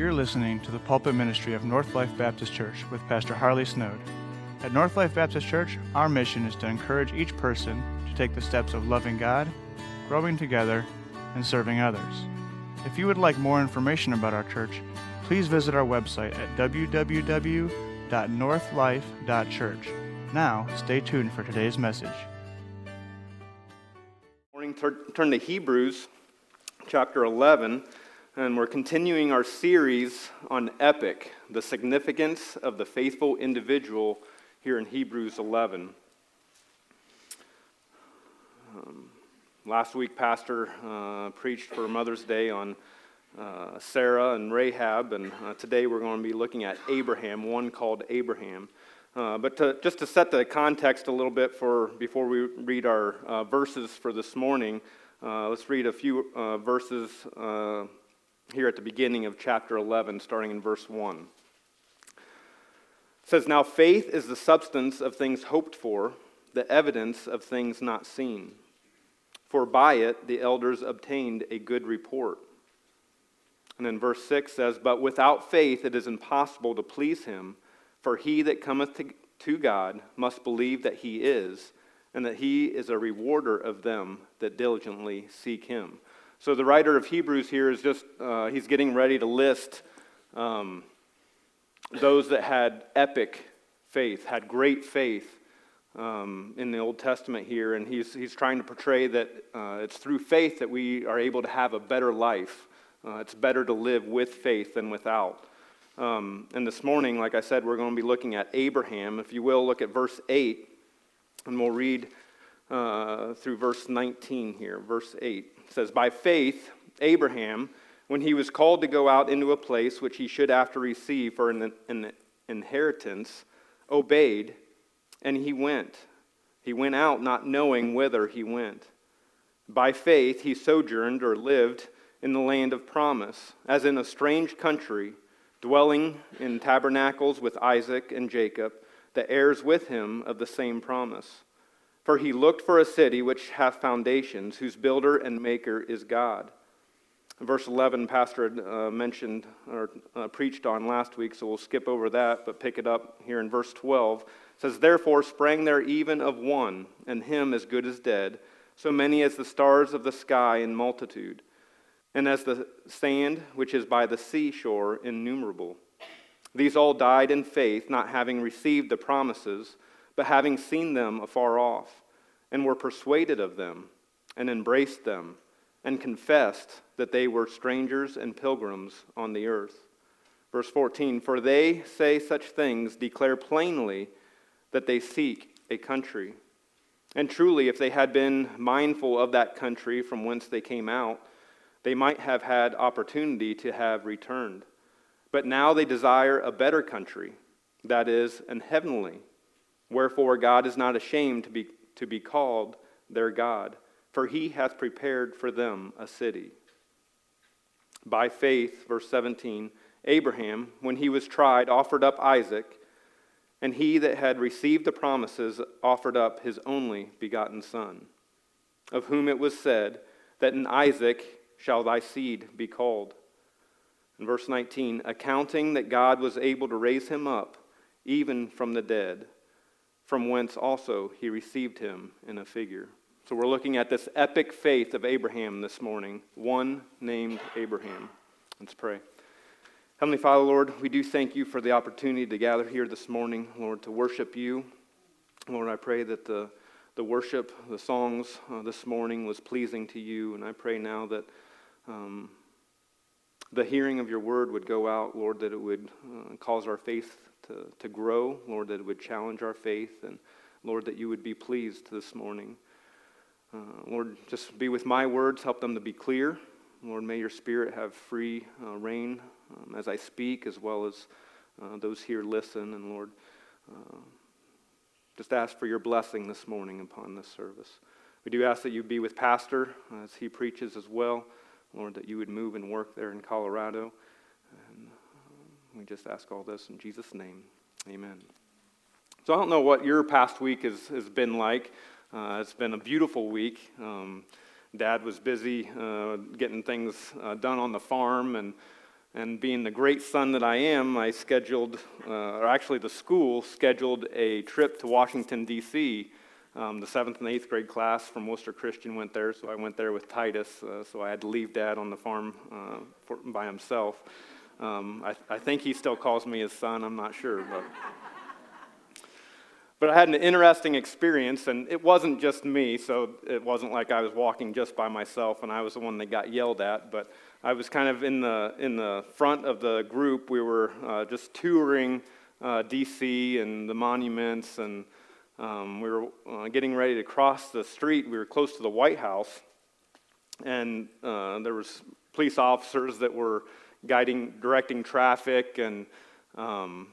You're listening to the pulpit ministry of North Life Baptist Church with Pastor Harley Snowd. At North Life Baptist Church, our mission is to encourage each person to take the steps of loving God, growing together, and serving others. If you would like more information about our church, please visit our website at www.northlife.church. Now, stay tuned for today's message. Morning, turn to Hebrews chapter 11, and we're continuing our series on epic, the significance of the faithful individual here in Hebrews 11. Um, last week, Pastor uh, preached for Mother's Day on uh, Sarah and Rahab, and uh, today we're going to be looking at Abraham, one called Abraham. Uh, but to, just to set the context a little bit for before we read our uh, verses for this morning, uh, let's read a few verses here at the beginning of chapter 11, starting in verse 1. It says, Now faith is the substance of things hoped for, the evidence of things not seen. For by it the elders obtained a good report. And then verse 6 says, But without faith it is impossible to please him. For he that cometh to, to God must believe that he is, and that he is a rewarder of them that diligently seek him. So the writer of Hebrews here is just, uh, he's getting ready to list um, those that had epic faith, had great faith um, in the Old Testament here, and he's, he's trying to portray that uh, it's through faith that we are able to have a better life. Uh, it's better to live with faith than without. Um, and this morning, like I said, we're going to be looking at Abraham. If you will, look at verse 8, and we'll read uh, through verse 19 here. Verse 8 says, By faith, Abraham, when he was called to go out into a place which he should after receive for an, an inheritance, obeyed, and he went. He went out not knowing whither he went. By faith, he sojourned or lived in the land of promise, as in a strange country dwelling in tabernacles with Isaac and Jacob, the heirs with him of the same promise. For he looked for a city which hath foundations, whose builder and maker is God. Verse 11, Pastor uh, mentioned or uh, preached on last week, so we'll skip over that, but pick it up here in verse 12. It says, Therefore sprang there even of one, and him as good as dead, so many as the stars of the sky in multitude and as the sand which is by the seashore innumerable. These all died in faith, not having received the promises, but having seen them afar off, and were persuaded of them, and embraced them, and confessed that they were strangers and pilgrims on the earth. Verse 14 For they say such things, declare plainly that they seek a country. And truly, if they had been mindful of that country from whence they came out, they might have had opportunity to have returned. But now they desire a better country, that is, an heavenly. Wherefore God is not ashamed to be, to be called their God, for he hath prepared for them a city. By faith, verse 17, Abraham, when he was tried, offered up Isaac, and he that had received the promises offered up his only begotten son, of whom it was said that in Isaac shall thy seed be called. In verse 19, accounting that God was able to raise him up even from the dead, from whence also he received him in a figure. So we're looking at this epic faith of Abraham this morning, one named Abraham. Let's pray. Heavenly Father, Lord, we do thank you for the opportunity to gather here this morning, Lord, to worship you. Lord, I pray that the, the worship, the songs uh, this morning was pleasing to you, and I pray now that um, the hearing of your word would go out, Lord, that it would uh, cause our faith to, to grow, Lord, that it would challenge our faith, and Lord, that you would be pleased this morning. Uh, Lord, just be with my words, help them to be clear. Lord, may your spirit have free uh, reign um, as I speak, as well as uh, those here listen. And Lord, uh, just ask for your blessing this morning upon this service. We do ask that you be with Pastor as he preaches as well. Lord, that you would move and work there in Colorado. We just ask all this in Jesus' name. Amen. So I don't know what your past week has, has been like. Uh, it's been a beautiful week. Um, Dad was busy uh, getting things uh, done on the farm, and And being the great son that I am, I scheduled, uh, or actually the school scheduled a trip to Washington, D.C. Um, the seventh and eighth grade class from Worcester Christian went there, so I went there with Titus. Uh, so I had to leave dad on the farm uh, for, by himself. Um, I, I think he still calls me his son, I'm not sure. But. But I had an interesting experience, and it wasn't just me, so it wasn't like I was walking just by myself and I was the one that got yelled at. But I was kind of in the, in the front of the group. We were uh, just touring uh, DC and the monuments, and um, we were uh, getting ready to cross the street. We were close to the White House, and uh, there was police officers that were guiding, directing traffic, and um,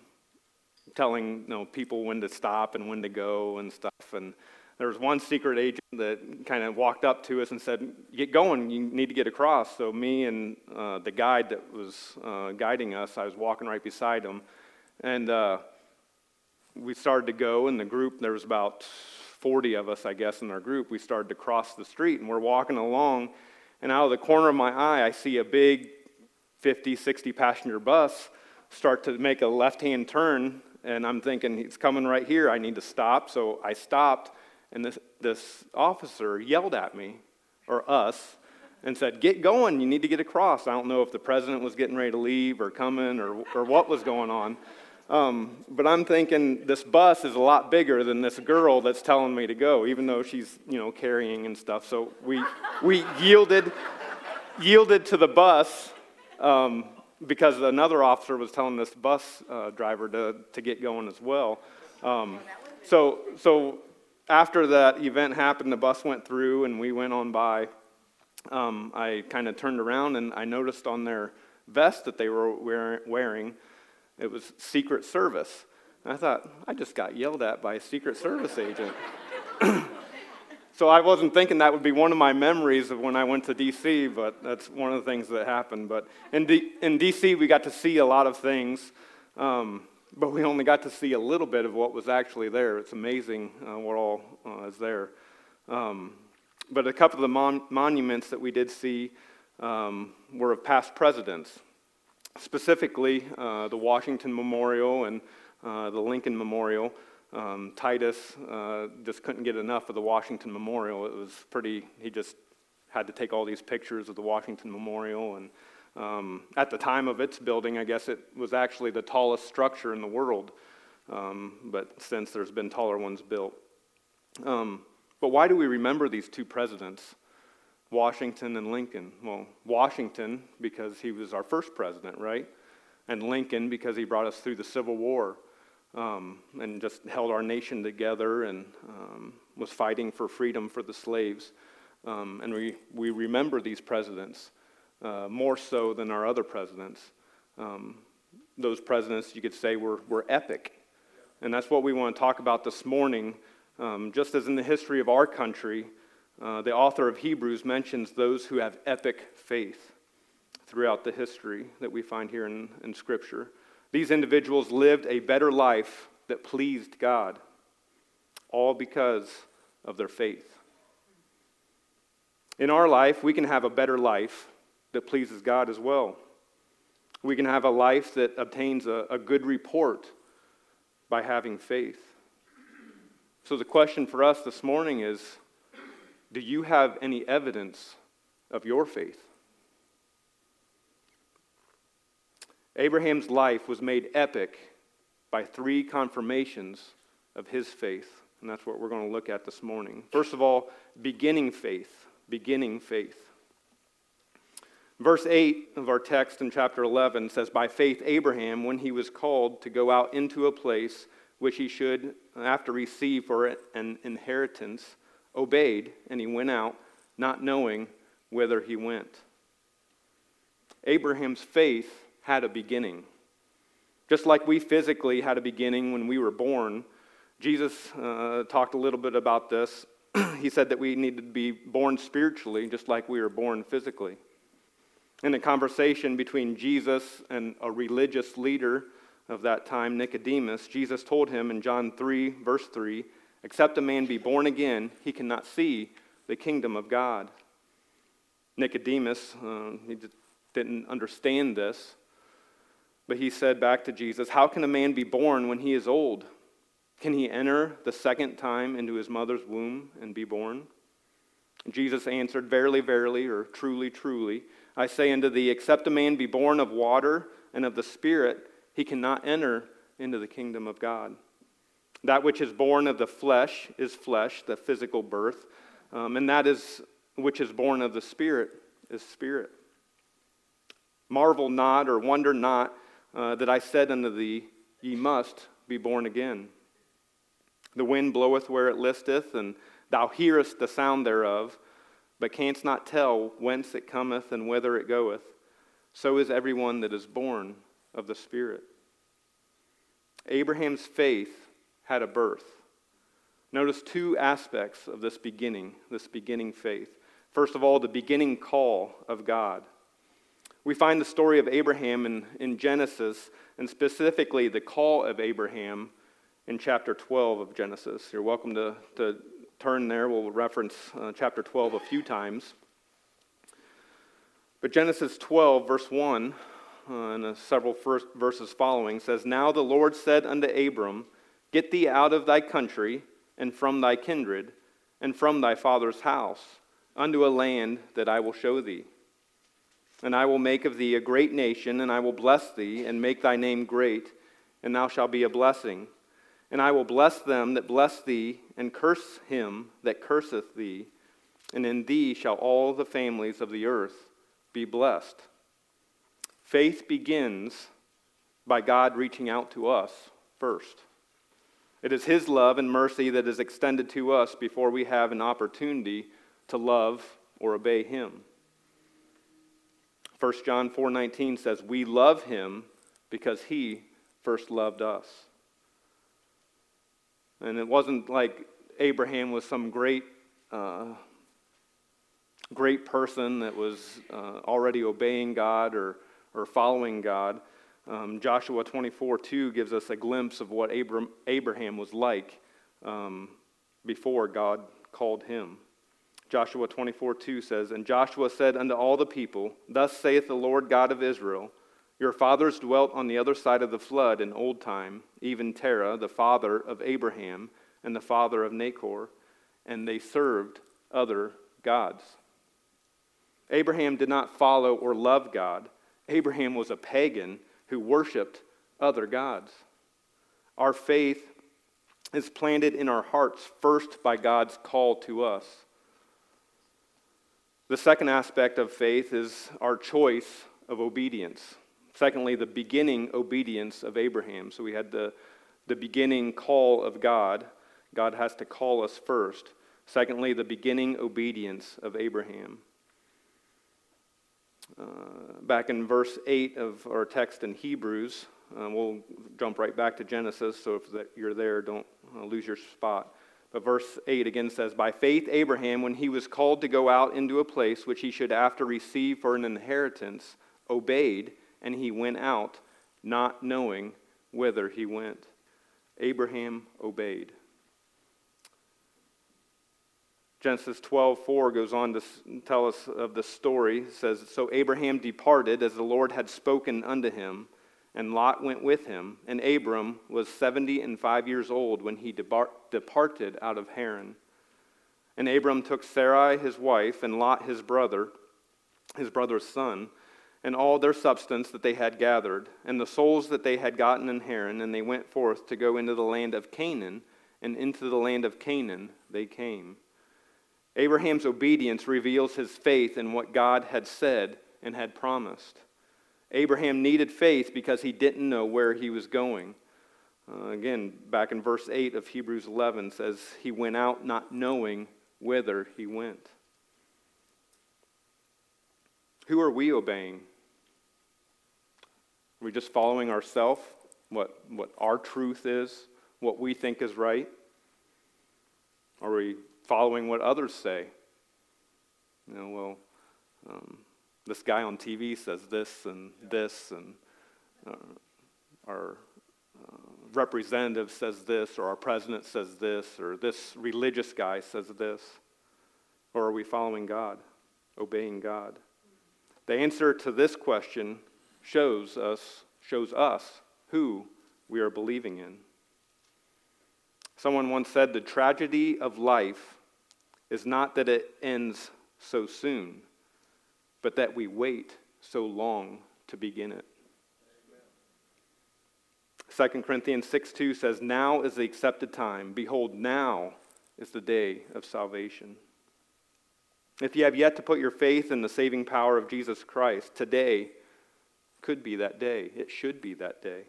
telling you know, people when to stop and when to go and stuff. And there was one secret agent that kind of walked up to us and said, Get going, you need to get across. So, me and uh, the guide that was uh, guiding us, I was walking right beside him. And uh, we started to go, and the group, there was about 40 of us, I guess, in our group. We started to cross the street, and we're walking along. And out of the corner of my eye, I see a big 50, 60 passenger bus start to make a left hand turn and I'm thinking, he's coming right here. I need to stop. So I stopped, and this, this officer yelled at me, or us, and said, Get going. You need to get across. I don't know if the president was getting ready to leave or coming or, or what was going on. Um, but I'm thinking this bus is a lot bigger than this girl that's telling me to go, even though she's, you know, carrying and stuff. So we, we yielded, yielded to the bus. Um, because another officer was telling this bus uh, driver to, to get going as well. Um, so, so after that event happened, the bus went through and we went on by. Um, I kind of turned around and I noticed on their vest that they were wearing, it was Secret Service. And I thought, I just got yelled at by a Secret Service agent. So I wasn't thinking that would be one of my memories of when I went to D.C., but that's one of the things that happened. But in, D- in D.C., we got to see a lot of things, um, but we only got to see a little bit of what was actually there. It's amazing uh, what all uh, is there. Um, but a couple of the mon- monuments that we did see um, were of past presidents, specifically uh, the Washington Memorial and uh, the Lincoln Memorial. Um, Titus uh, just couldn't get enough of the Washington Memorial. It was pretty, he just had to take all these pictures of the Washington Memorial. And um, at the time of its building, I guess it was actually the tallest structure in the world. Um, but since there's been taller ones built. Um, but why do we remember these two presidents, Washington and Lincoln? Well, Washington, because he was our first president, right? And Lincoln, because he brought us through the Civil War um, and just held our nation together and um, was fighting for freedom for the slaves. Um, and we, we remember these presidents uh, more so than our other presidents. Um, those presidents, you could say, were, were epic. And that's what we want to talk about this morning. Um, just as in the history of our country, uh, the author of Hebrews mentions those who have epic faith throughout the history that we find here in, in Scripture. These individuals lived a better life that pleased God, all because of their faith. In our life, we can have a better life that pleases God as well. We can have a life that obtains a, a good report by having faith. So, the question for us this morning is do you have any evidence of your faith? Abraham's life was made epic by three confirmations of his faith. And that's what we're going to look at this morning. First of all, beginning faith. Beginning faith. Verse 8 of our text in chapter 11 says, By faith, Abraham, when he was called to go out into a place which he should after receive for an inheritance, obeyed, and he went out, not knowing whither he went. Abraham's faith had a beginning. Just like we physically had a beginning when we were born, Jesus uh, talked a little bit about this. he said that we need to be born spiritually, just like we were born physically. In a conversation between Jesus and a religious leader of that time, Nicodemus, Jesus told him in John 3, verse 3, Except a man be born again, he cannot see the kingdom of God. Nicodemus, uh, he didn't understand this, But he said back to Jesus, How can a man be born when he is old? Can he enter the second time into his mother's womb and be born? Jesus answered, Verily, verily, or truly, truly, I say unto thee, except a man be born of water and of the Spirit, he cannot enter into the kingdom of God. That which is born of the flesh is flesh, the physical birth, um, and that is which is born of the Spirit is spirit. Marvel not or wonder not uh, that I said unto thee, Ye must be born again. The wind bloweth where it listeth, and thou hearest the sound thereof, but canst not tell whence it cometh and whither it goeth. So is everyone that is born of the Spirit. Abraham's faith had a birth. Notice two aspects of this beginning, this beginning faith. First of all, the beginning call of God. We find the story of Abraham in, in Genesis, and specifically the call of Abraham in chapter 12 of Genesis. You're welcome to, to turn there. We'll reference uh, chapter 12 a few times. But Genesis 12, verse 1, uh, and uh, several first verses following, says, Now the Lord said unto Abram, Get thee out of thy country, and from thy kindred, and from thy father's house, unto a land that I will show thee. And I will make of thee a great nation, and I will bless thee, and make thy name great, and thou shalt be a blessing. And I will bless them that bless thee, and curse him that curseth thee. And in thee shall all the families of the earth be blessed. Faith begins by God reaching out to us first. It is His love and mercy that is extended to us before we have an opportunity to love or obey Him. 1 John 4:19 says, "We love him because he first loved us." And it wasn't like Abraham was some great, uh, great person that was uh, already obeying God or, or following God. Um, Joshua 24 2 gives us a glimpse of what Abram, Abraham was like um, before God called him. Joshua 24 2 says, And Joshua said unto all the people, Thus saith the Lord God of Israel, Your fathers dwelt on the other side of the flood in old time, even Terah, the father of Abraham, and the father of Nachor, and they served other gods. Abraham did not follow or love God. Abraham was a pagan who worshiped other gods. Our faith is planted in our hearts first by God's call to us. The second aspect of faith is our choice of obedience. Secondly, the beginning obedience of Abraham. So we had the, the beginning call of God. God has to call us first. Secondly, the beginning obedience of Abraham. Uh, back in verse 8 of our text in Hebrews, uh, we'll jump right back to Genesis, so if you're there, don't uh, lose your spot. But verse 8 again says, By faith, Abraham, when he was called to go out into a place which he should after receive for an inheritance, obeyed, and he went out, not knowing whither he went. Abraham obeyed. Genesis 12:4 goes on to tell us of the story. It says, So Abraham departed as the Lord had spoken unto him and Lot went with him. And Abram was seventy and five years old when he departed out of Haran. And Abram took Sarai his wife, and Lot his brother, his brother's son, and all their substance that they had gathered, and the souls that they had gotten in Haran, and they went forth to go into the land of Canaan, and into the land of Canaan they came. Abraham's obedience reveals his faith in what God had said and had promised. Abraham needed faith because he didn't know where he was going. Uh, again, back in verse 8 of Hebrews 11 says, He went out not knowing whither he went. Who are we obeying? Are we just following ourselves, what, what our truth is, what we think is right? Are we following what others say? You know, well, um, this guy on TV says this and this, and uh, our uh, representative says this, or our president says this, or this religious guy says this? Or are we following God, obeying God? The answer to this question shows us, shows us who we are believing in. Someone once said the tragedy of life is not that it ends so soon, but that we wait so long to begin it. 2 Corinthians 6 2 says, Now is the accepted time. Behold, now is the day of salvation. If you have yet to put your faith in the saving power of Jesus Christ, today could be that day. It should be that day.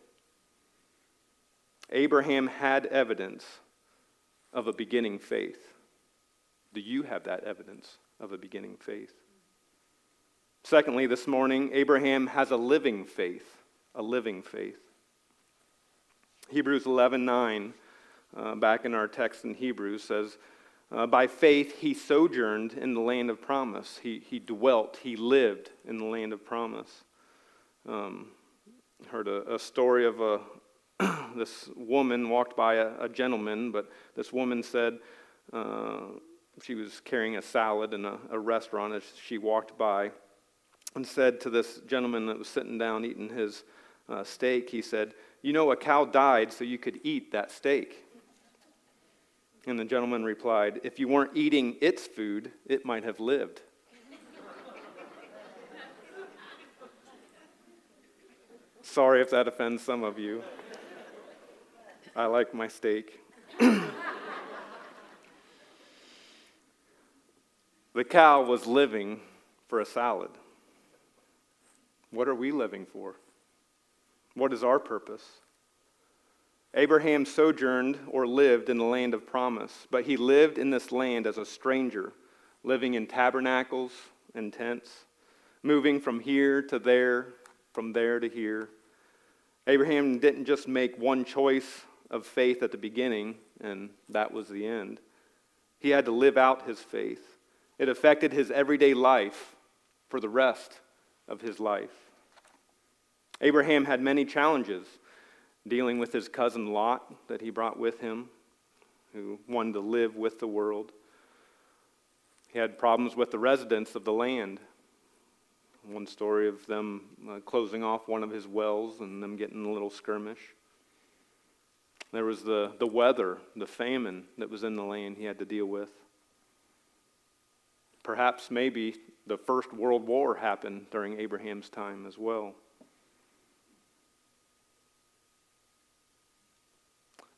Abraham had evidence of a beginning faith. Do you have that evidence of a beginning faith? Secondly, this morning, Abraham has a living faith, a living faith. Hebrews 11 9, uh, back in our text in Hebrews, says, uh, By faith he sojourned in the land of promise. He, he dwelt, he lived in the land of promise. Um, heard a, a story of a, this woman walked by a, a, gentleman, but this woman said uh, she was carrying a salad in a, a, restaurant as she walked by and said to this gentleman that was sitting down eating his uh, steak, he said, You know, a cow died so you could eat that steak. And the gentleman replied, If you weren't eating its food, it might have lived. Sorry if that offends some of you. I like my steak. the cow was living for a salad. What are we living for? What is our purpose? Abraham sojourned or lived in the land of promise, but he lived in this land as a stranger, living in tabernacles and tents, moving from here to there, from there to here. Abraham didn't just make one choice of faith at the beginning, and that was the end. He had to live out his faith. It affected his everyday life for the rest of his life. Abraham had many challenges dealing with his cousin Lot that he brought with him, who wanted to live with the world. He had problems with the residents of the land. One story of them uh, closing off one of his wells and them getting a little skirmish. There was the, the weather, the famine that was in the land he had to deal with. Perhaps maybe the First World War happened during Abraham's time as well.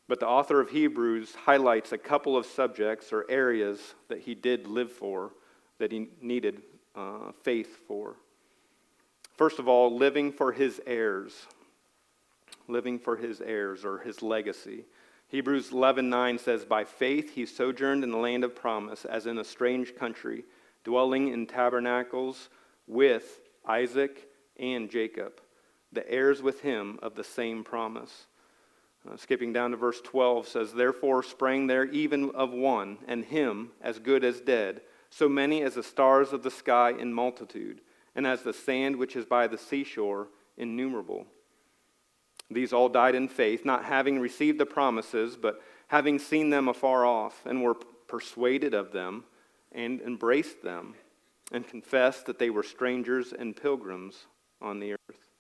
But the author of Hebrews highlights a couple of subjects or areas that he did live for, that he needed uh, faith for. First of all, living for his heirs living for his heirs or his legacy. Hebrews 11:9 says, "By faith he sojourned in the land of promise, as in a strange country, dwelling in tabernacles with Isaac and Jacob, the heirs with him of the same promise." Uh, skipping down to verse 12 says, Therefore sprang there even of one, and him as good as dead, so many as the stars of the sky in multitude, and as the sand which is by the seashore innumerable. These all died in faith, not having received the promises, but having seen them afar off, and were persuaded of them, and embraced them, and confessed that they were strangers and pilgrims on the earth.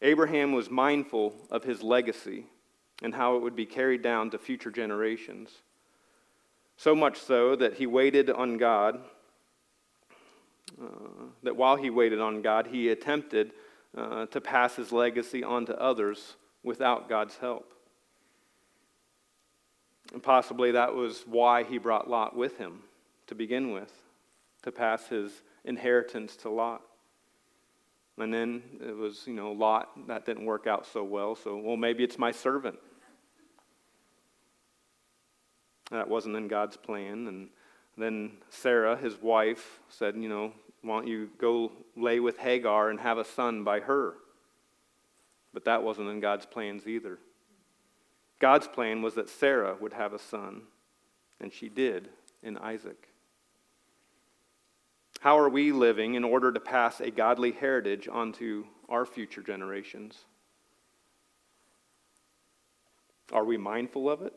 Abraham was mindful of his legacy and how it would be carried down to future generations. So much so that he waited on God, uh, that while he waited on God, he attempted uh, to pass his legacy on to others without God's help. And possibly that was why he brought Lot with him to begin with, to pass his inheritance to Lot. And then it was, you know, Lot, that didn't work out so well, so, well, maybe it's my servant. That wasn't in God's plan. And then Sarah, his wife, said, you know, why don't you go lay with Hagar and have a son by her? But that wasn't in God's plans either. God's plan was that Sarah would have a son, and she did in Isaac. How are we living in order to pass a godly heritage onto our future generations? Are we mindful of it?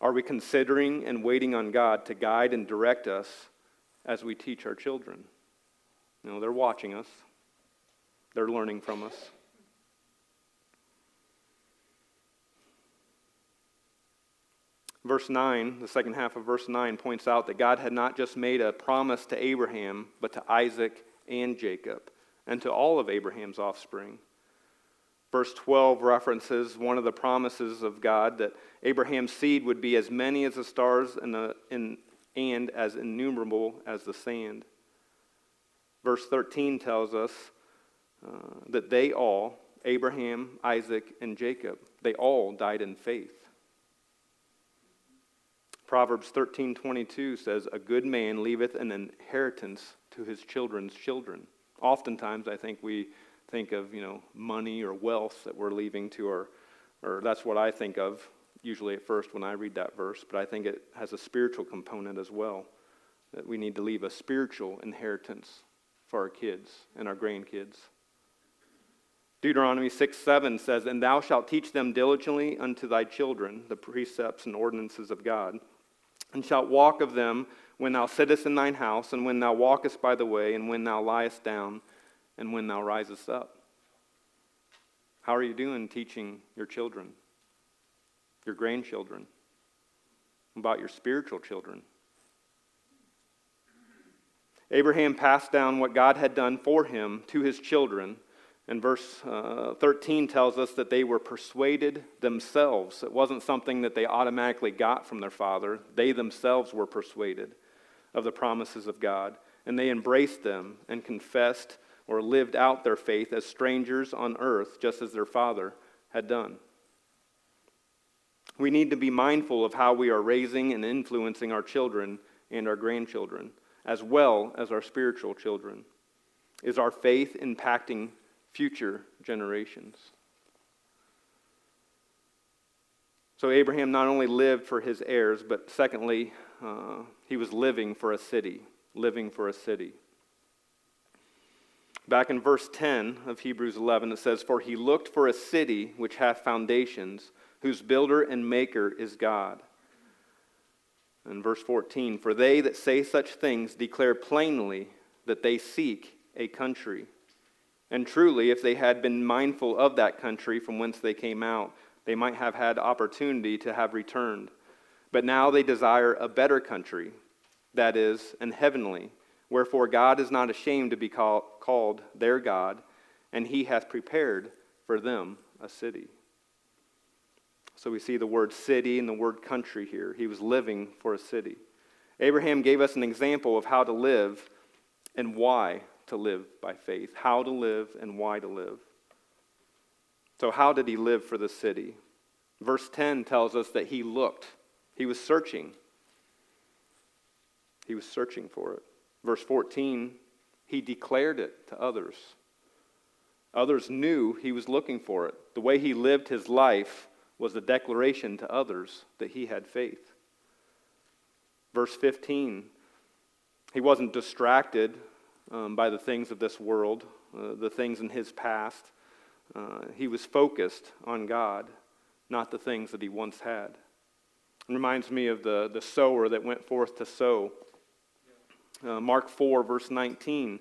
Are we considering and waiting on God to guide and direct us as we teach our children. You know, they're watching us. They're learning from us. Verse 9, the second half of verse 9, points out that God had not just made a promise to Abraham, but to Isaac and Jacob, and to all of Abraham's offspring. Verse 12 references one of the promises of God that Abraham's seed would be as many as the stars and, the, and as innumerable as the sand. Verse 13 tells us uh, that they all, Abraham, Isaac, and Jacob, they all died in faith. Proverbs 13:22 says, "A good man leaveth an inheritance to his children's children." Oftentimes, I think we think of, you know, money or wealth that we're leaving to our or that's what I think of usually at first when I read that verse, but I think it has a spiritual component as well. That we need to leave a spiritual inheritance for our kids and our grandkids. Deuteronomy 6 7 says, And thou shalt teach them diligently unto thy children the precepts and ordinances of God and shalt walk of them when thou sittest in thine house, and when thou walkest by the way, and when thou liest down, and when thou risest up. How are you doing teaching your children, your grandchildren, about your spiritual children? Abraham passed down what God had done for him to his children and verse uh, 13 tells us that they were persuaded themselves. It wasn't something that they automatically got from their father, they themselves were persuaded of the promises of God. And they embraced them and confessed or lived out their faith as strangers on earth, just as their father had done. We need to be mindful of how we are raising and influencing our children and our grandchildren, as well as our spiritual children. Is our faith impacting future generations. So Abraham not only lived for his heirs, but secondly, uh, he was living for a city. Living for a city. Back in verse 10 of Hebrews 11, it says, For he looked for a city which hath foundations, whose builder and maker is God. And verse 14, For they that say such things declare plainly that they seek a country. And truly, if they had been mindful of that country from whence they came out, they might have had opportunity to have returned. But now they desire a better country, that is, an heavenly. Wherefore God is not ashamed to be call, called their God, and he hath prepared for them a city. So we see the word city and the word country here. He was living for a city. Abraham gave us an example of how to live and why to live by faith, how to live and why to live. So, how did he live for the city? Verse 10 tells us that he looked, he was searching. He was searching for it. Verse 14, he declared it to others. Others knew he was looking for it. The way he lived his life was a declaration to others that he had faith. Verse 15, he wasn't distracted um, by the things of this world, uh, the things in his past. Uh, he was focused on God, not the things that he once had. It reminds me of the, the sower that went forth to sow. Uh, Mark 4, verse 19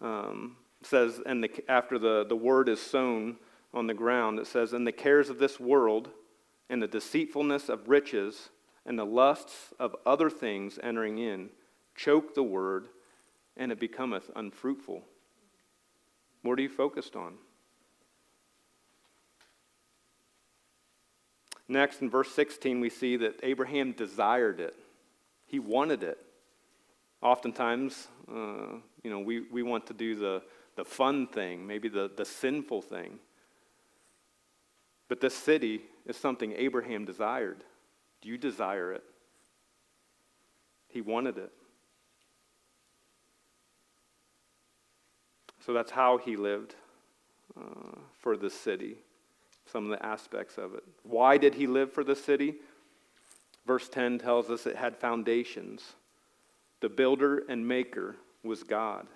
um, says, and the, after the, the word is sown on the ground, it says, And the cares of this world, and the deceitfulness of riches, and the lusts of other things entering in, choke the word, and it becometh unfruitful. What are you focused on? Next, in verse 16, we see that Abraham desired it. He wanted it. Oftentimes, uh, you know, we, we want to do the, the fun thing, maybe the, the sinful thing. But this city is something Abraham desired. Do you desire it? He wanted it. So that's how he lived uh, for the city, some of the aspects of it. Why did he live for the city? Verse 10 tells us it had foundations. The builder and maker was God.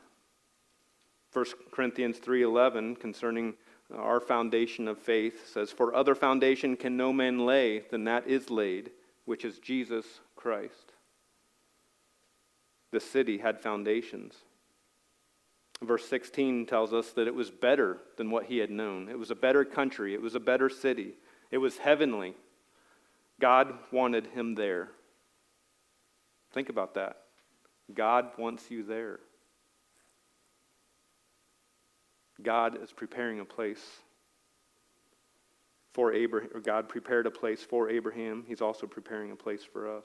1 Corinthians 3:11 concerning our foundation of faith says for other foundation can no man lay than that is laid which is Jesus Christ. The city had foundations. Verse 16 tells us that it was better than what he had known. It was a better country, it was a better city, it was heavenly. God wanted him there. Think about that. God wants you there. God is preparing a place for Abraham, God prepared a place for Abraham. He's also preparing a place for us.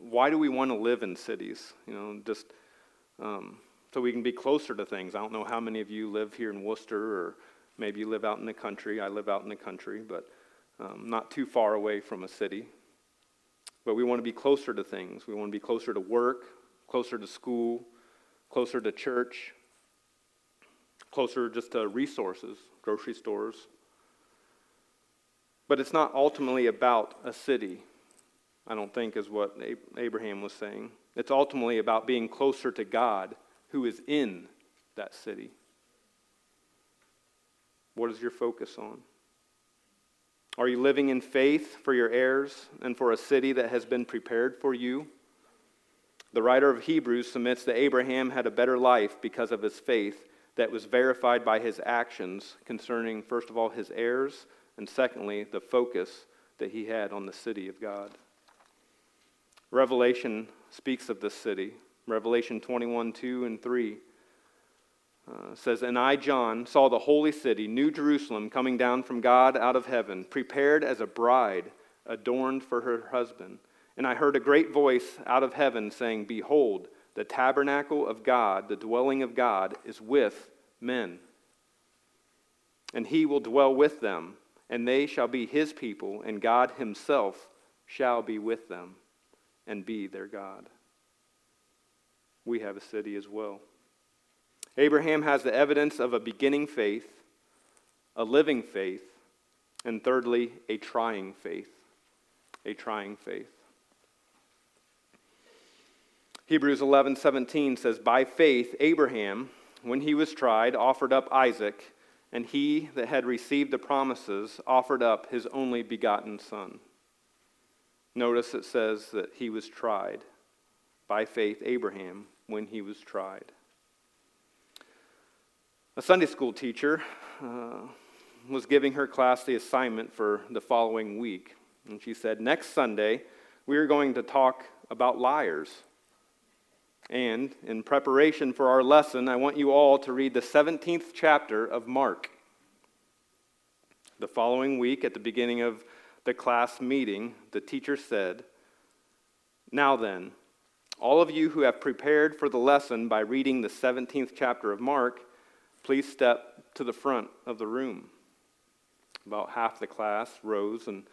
Why do we want to live in cities? You know, just um, so we can be closer to things. I don't know how many of you live here in Worcester, or maybe you live out in the country. I live out in the country, but um, not too far away from a city. But we want to be closer to things. We want to be closer to work, closer to school, closer to church, closer just to resources, grocery stores. But it's not ultimately about a city. I don't think, is what Abraham was saying. It's ultimately about being closer to God who is in that city. What is your focus on? Are you living in faith for your heirs and for a city that has been prepared for you? The writer of Hebrews submits that Abraham had a better life because of his faith that was verified by his actions concerning, first of all, his heirs, and secondly, the focus that he had on the city of God. Revelation speaks of this city. Revelation 21 2 and 3 uh, says, And I, John, saw the holy city, New Jerusalem, coming down from God out of heaven, prepared as a bride adorned for her husband. And I heard a great voice out of heaven saying, Behold, the tabernacle of God, the dwelling of God, is with men. And he will dwell with them, and they shall be his people, and God himself shall be with them and be their God. We have a city as well. Abraham has the evidence of a beginning faith, a living faith, and thirdly, a trying faith. A trying faith. Hebrews 11:17 says by faith Abraham when he was tried offered up Isaac and he that had received the promises offered up his only begotten son. Notice it says that he was tried by faith, Abraham, when he was tried. A Sunday school teacher uh, was giving her class the assignment for the following week. And she said, Next Sunday, we are going to talk about liars. And in preparation for our lesson, I want you all to read the 17th chapter of Mark. The following week, at the beginning of the class meeting, the teacher said, Now then, all of you who have prepared for the lesson by reading the 17th chapter of Mark, please step to the front of the room. About half the class rose and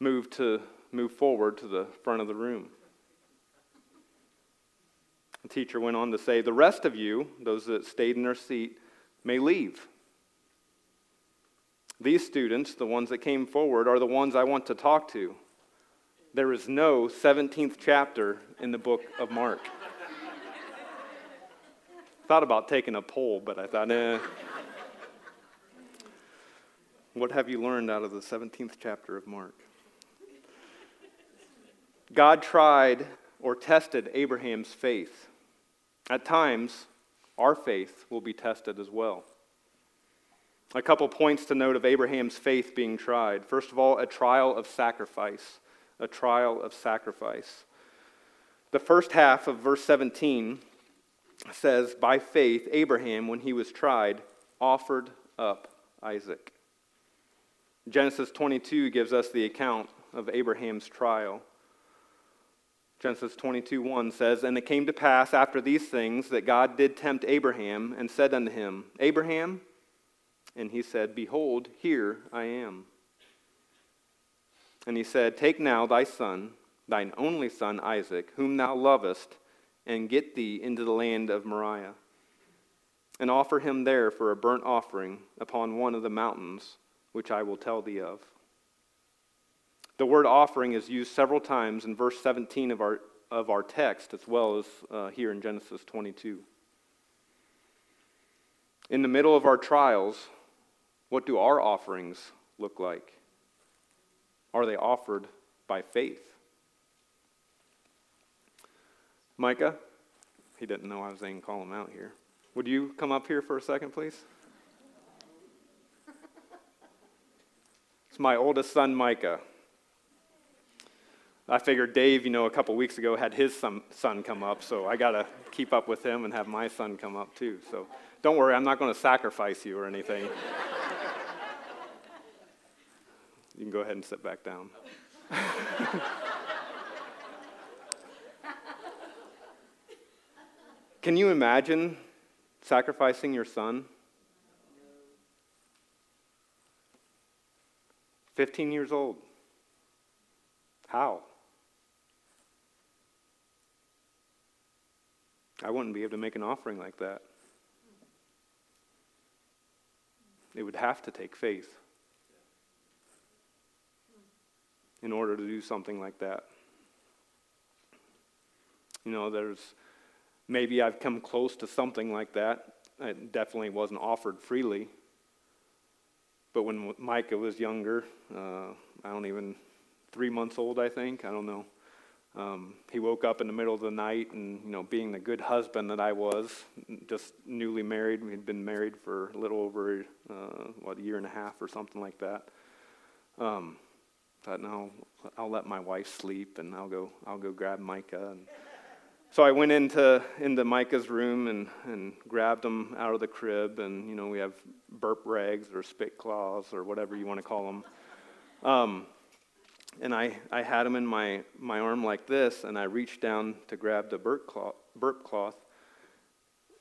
moved to move forward to the front of the room. The teacher went on to say, The rest of you, those that stayed in their seat, may leave. These students, the ones that came forward, are the ones I want to talk to. There is no 17th chapter in the book of Mark. thought about taking a poll, but I thought, eh. What have you learned out of the 17th chapter of Mark? God tried or tested Abraham's faith. At times, our faith will be tested as well. A couple points to note of Abraham's faith being tried. First of all, a trial of sacrifice. A trial of sacrifice. The first half of verse 17 says, By faith, Abraham, when he was tried, offered up Isaac. Genesis 22 gives us the account of Abraham's trial. Genesis 22 1 says, And it came to pass after these things that God did tempt Abraham and said unto him, Abraham, and he said, Behold, here I am. And he said, Take now thy son, thine only son Isaac, whom thou lovest, and get thee into the land of Moriah, and offer him there for a burnt offering upon one of the mountains which I will tell thee of. The word offering is used several times in verse 17 of our, of our text, as well as uh, here in Genesis 22. In the middle of our trials, what do our offerings look like? Are they offered by faith? Micah, he didn't know I was going to call him out here. Would you come up here for a second, please? It's my oldest son, Micah. I figured Dave, you know, a couple weeks ago had his son, come up, so I got to keep up with him and have my son come up too. So don't worry, I'm not going to sacrifice you or anything. you can go ahead and sit back down. Can you imagine sacrificing your son? 15 years old. How? I wouldn't be able to make an offering like that. It would have to take faith in order to do something like that. You know, there's maybe I've come close to something like that. It definitely wasn't offered freely. But when Micah was younger, uh, I don't even, three months old, I think, I don't know. Um, he woke up in the middle of the night, and you know, being the good husband that I was, just newly married, we had been married for a little over uh, what a year and a half or something like that. Um, thought, no, I'll let my wife sleep, and I'll go, I'll go grab Micah. And so I went into into Micah's room and and grabbed him out of the crib, and you know, we have burp rags or spit cloths or whatever you want to call them. Um, and I, I had him in my, my arm like this, and I reached down to grab the burp cloth, burp cloth,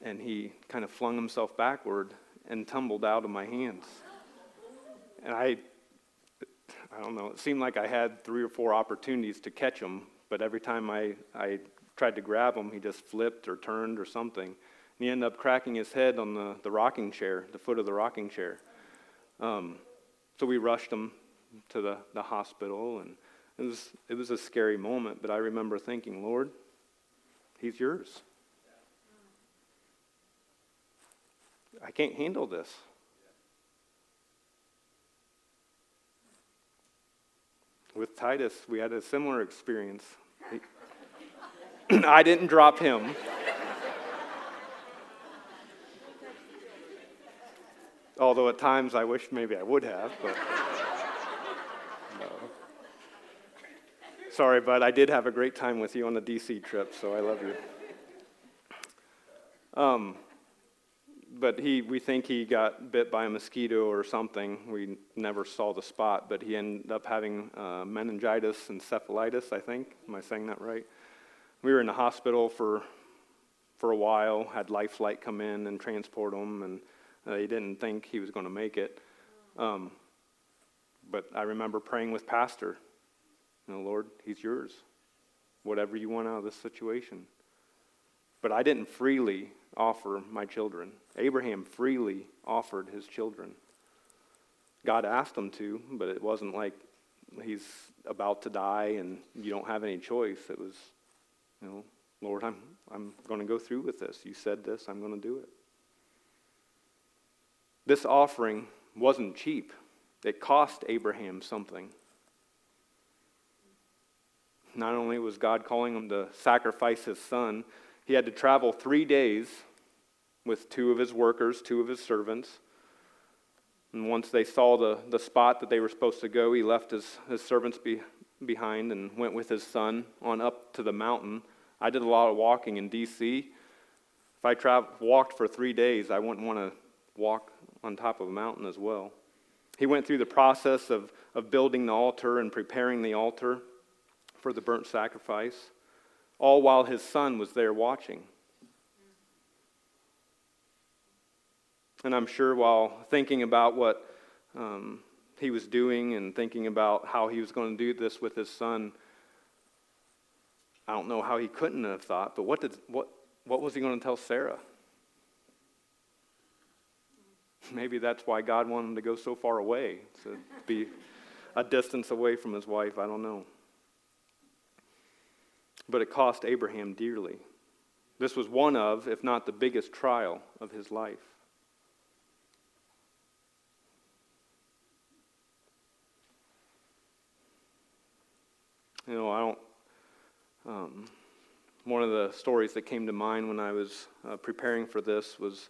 and he kind of flung himself backward and tumbled out of my hands. And I, I don't know, it seemed like I had three or four opportunities to catch him, but every time I, I tried to grab him, he just flipped or turned or something. And he ended up cracking his head on the, the rocking chair, the foot of the rocking chair. Um, so we rushed him to the, the hospital, and it was, it was a scary moment, but I remember thinking, Lord, he's yours. I can't handle this. With Titus, we had a similar experience. I didn't drop him. Although at times I wish maybe I would have, but. Sorry, but I did have a great time with you on the DC trip, so I love you. Um, but he, we think he got bit by a mosquito or something. We never saw the spot, but he ended up having uh, meningitis encephalitis, I think. Am I saying that right? We were in the hospital for, for a while, had Life Flight come in and transport him, and they didn't think he was going to make it. Um, but I remember praying with Pastor you know, Lord, he's yours. Whatever you want out of this situation. But I didn't freely offer my children. Abraham freely offered his children. God asked him to, but it wasn't like he's about to die and you don't have any choice. It was, you know, Lord, I'm, I'm going to go through with this. You said this, I'm going to do it. This offering wasn't cheap, it cost Abraham something. Not only was God calling him to sacrifice his son, he had to travel three days with two of his workers, two of his servants. And once they saw the, the spot that they were supposed to go, he left his, his servants be, behind and went with his son on up to the mountain. I did a lot of walking in D.C. If I tra- walked for three days, I wouldn't want to walk on top of a mountain as well. He went through the process of, of building the altar and preparing the altar for the burnt sacrifice, all while his son was there watching. And I'm sure while thinking about what um, he was doing and thinking about how he was going to do this with his son, I don't know how he couldn't have thought, but what, did, what, what was he going to tell Sarah? Maybe that's why God wanted him to go so far away, to be a distance away from his wife. I don't know but it cost Abraham dearly. This was one of, if not the biggest trial of his life. You know, I don't. Um, one of the stories that came to mind when I was uh, preparing for this was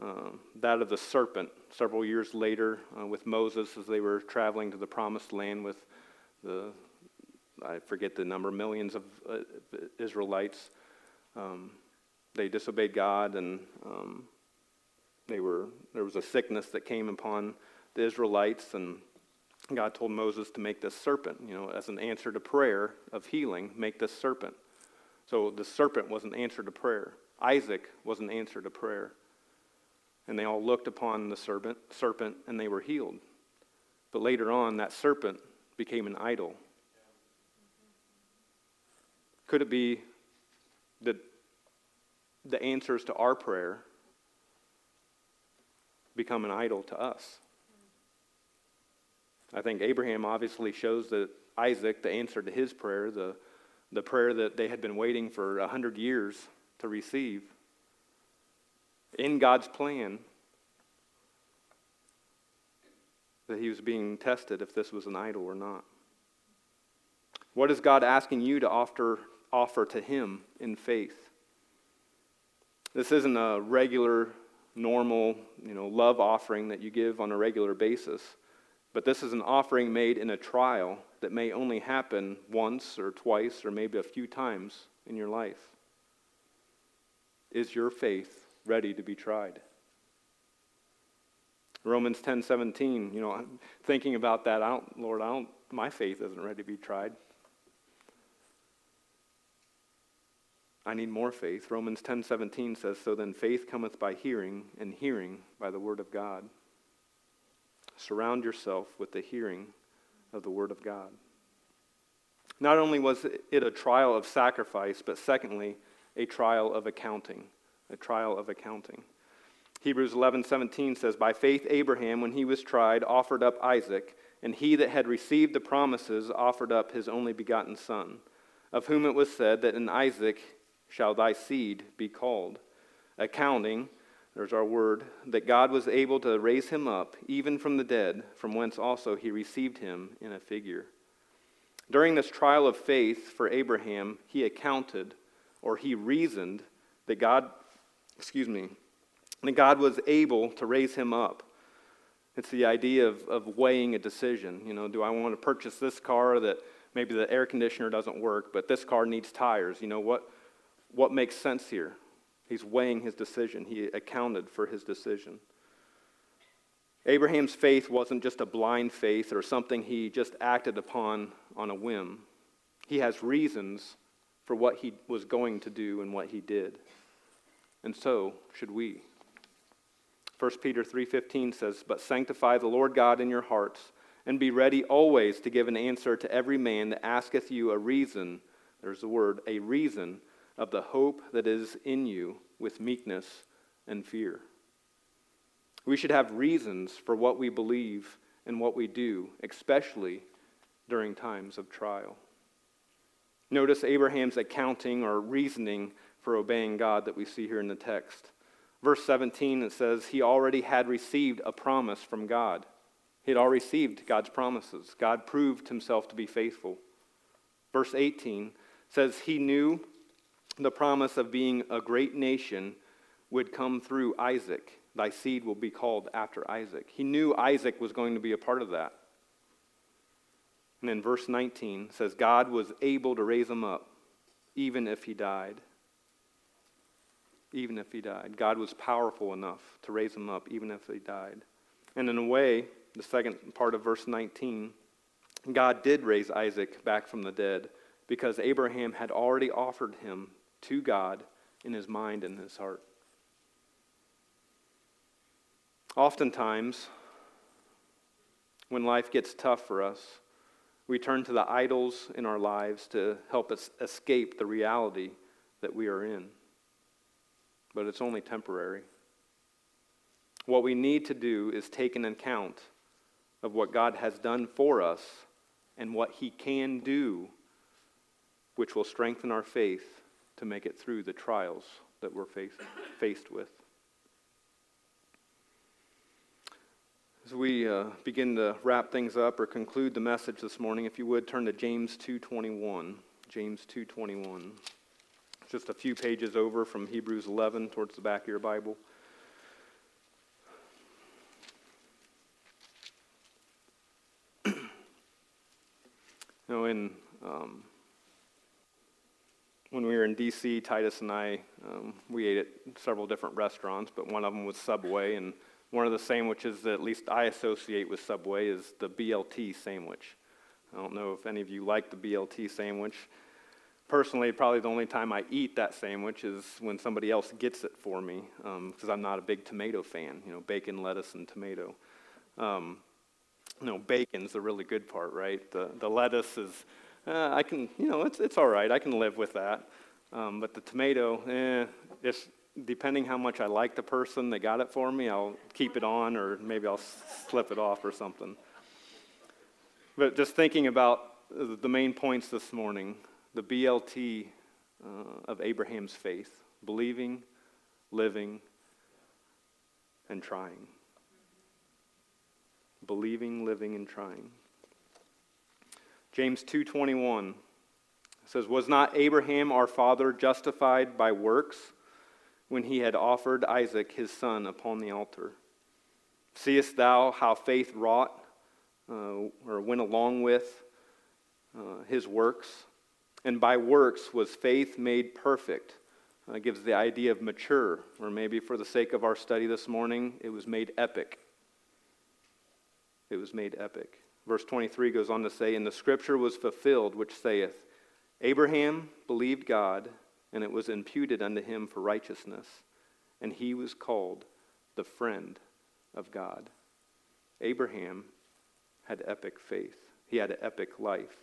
uh, that of the serpent several years later uh, with Moses as they were traveling to the promised land with the, I forget the number, millions of uh, Israelites. Um, they disobeyed God and um, they were, there was a sickness that came upon the Israelites and God told Moses to make this serpent, you know, as an answer to prayer of healing, make this serpent. So the serpent was an answer to prayer. Isaac was an answer to prayer. And they all looked upon the serpent, serpent and they were healed. But later on, that serpent became an idol. Could it be that the answers to our prayer become an idol to us? I think Abraham obviously shows that Isaac, the answer to his prayer, the the prayer that they had been waiting for a hundred years to receive. In God's plan, that he was being tested if this was an idol or not. What is God asking you to offer, offer to him in faith? This isn't a regular, normal, you know, love offering that you give on a regular basis, but this is an offering made in a trial that may only happen once or twice or maybe a few times in your life? Is your faith ready to be tried? Romans 10:17, you know, I'm thinking about that, I don't, Lord, I don't my faith isn't ready to be tried. I need more faith. Romans 10:17 says, "So then faith cometh by hearing, and hearing by the word of God." Surround yourself with the hearing of the Word of God. Not only was it a trial of sacrifice, but secondly, a trial of accounting. A trial of accounting. Hebrews 11:17 says, "By faith Abraham, when he was tried, offered up Isaac, and he that had received the promises offered up his only begotten son, of whom it was said that in Isaac shall thy seed be called." Accounting there's our word, that God was able to raise him up, even from the dead, from whence also he received him in a figure. During this trial of faith for Abraham, he accounted or he reasoned that God, excuse me, that God was able to raise him up. It's the idea of, of weighing a decision. You know, do I want to purchase this car that maybe the air conditioner doesn't work, but this car needs tires? You know, what, what makes sense here? He's weighing his decision. He accounted for his decision. Abraham's faith wasn't just a blind faith or something he just acted upon on a whim. He has reasons for what he was going to do and what he did. And so should we. 1 Peter 3:15 says, "But sanctify the Lord God in your hearts, and be ready always to give an answer to every man that asketh you a reason, there's the word, a reason of the hope that is in you with meekness and fear. We should have reasons for what we believe and what we do, especially during times of trial. Notice Abraham's accounting or reasoning for obeying God that we see here in the text. Verse 17, it says, He already had received a promise from God. He had already received God's promises. God proved himself to be faithful. Verse 18 says, He knew the promise of being a great nation would come through Isaac. Thy seed will be called after Isaac. He knew Isaac was going to be a part of that. And then verse 19 says, God was able to raise him up, even if he died. Even if he died. God was powerful enough to raise him up, even if he died. And in a way, the second part of verse 19, God did raise Isaac back from the dead because Abraham had already offered him to God in his mind and his heart. Oftentimes, when life gets tough for us, we turn to the idols in our lives to help us escape the reality that we are in. But it's only temporary. What we need to do is take an account of what God has done for us and what He can do, which will strengthen our faith to make it through the trials that we're faced, faced with. As we uh, begin to wrap things up or conclude the message this morning, if you would turn to James 2:21. James 2:21 just a few pages over from Hebrews 11 towards the back of your Bible. you know, in um, when we were in D.C., Titus and I, um, we ate at several different restaurants, but one of them was Subway, and one of the sandwiches that at least I associate with Subway is the BLT sandwich. I don't know if any of you like the BLT sandwich. Personally, probably the only time I eat that sandwich is when somebody else gets it for me, because um, I'm not a big tomato fan. You know, bacon, lettuce, and tomato. Um, you know, bacon's the really good part, right? The the lettuce is uh, I can, you know, it's, it's all right. I can live with that. Um, but the tomato, eh, it's, depending how much I like the person that got it for me, I'll keep it on or maybe I'll slip it off or something. But just thinking about the main points this morning, the BLT uh, of Abraham's faith believing, living, and trying. Believing, living, and trying. James 2:21 says, "Was not Abraham our father justified by works when he had offered Isaac his son upon the altar? Seest thou how faith wrought uh, or went along with uh, his works? And by works was faith made perfect." Uh, gives the idea of mature, or maybe for the sake of our study this morning, it was made epic. It was made epic. Verse 23 goes on to say, And the scripture was fulfilled, which saith, Abraham believed God, and it was imputed unto him for righteousness, and he was called the friend of God. Abraham had epic faith, he had an epic life.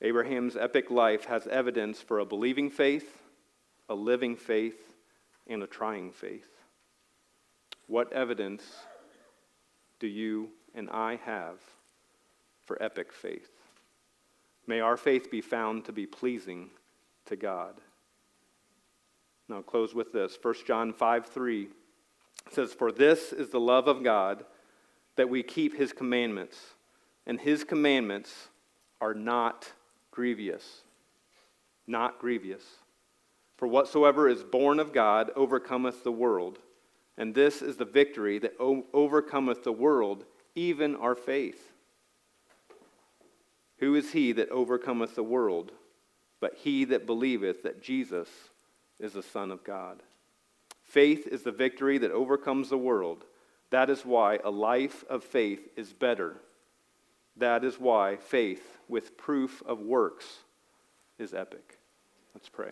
Abraham's epic life has evidence for a believing faith, a living faith, and a trying faith. What evidence do you and I have for epic faith. May our faith be found to be pleasing to God. Now, I'll close with this. 1 John 5 3 says, For this is the love of God, that we keep his commandments, and his commandments are not grievous. Not grievous. For whatsoever is born of God overcometh the world. And this is the victory that overcometh the world, even our faith. Who is he that overcometh the world, but he that believeth that Jesus is the Son of God? Faith is the victory that overcomes the world. That is why a life of faith is better. That is why faith with proof of works is epic. Let's pray.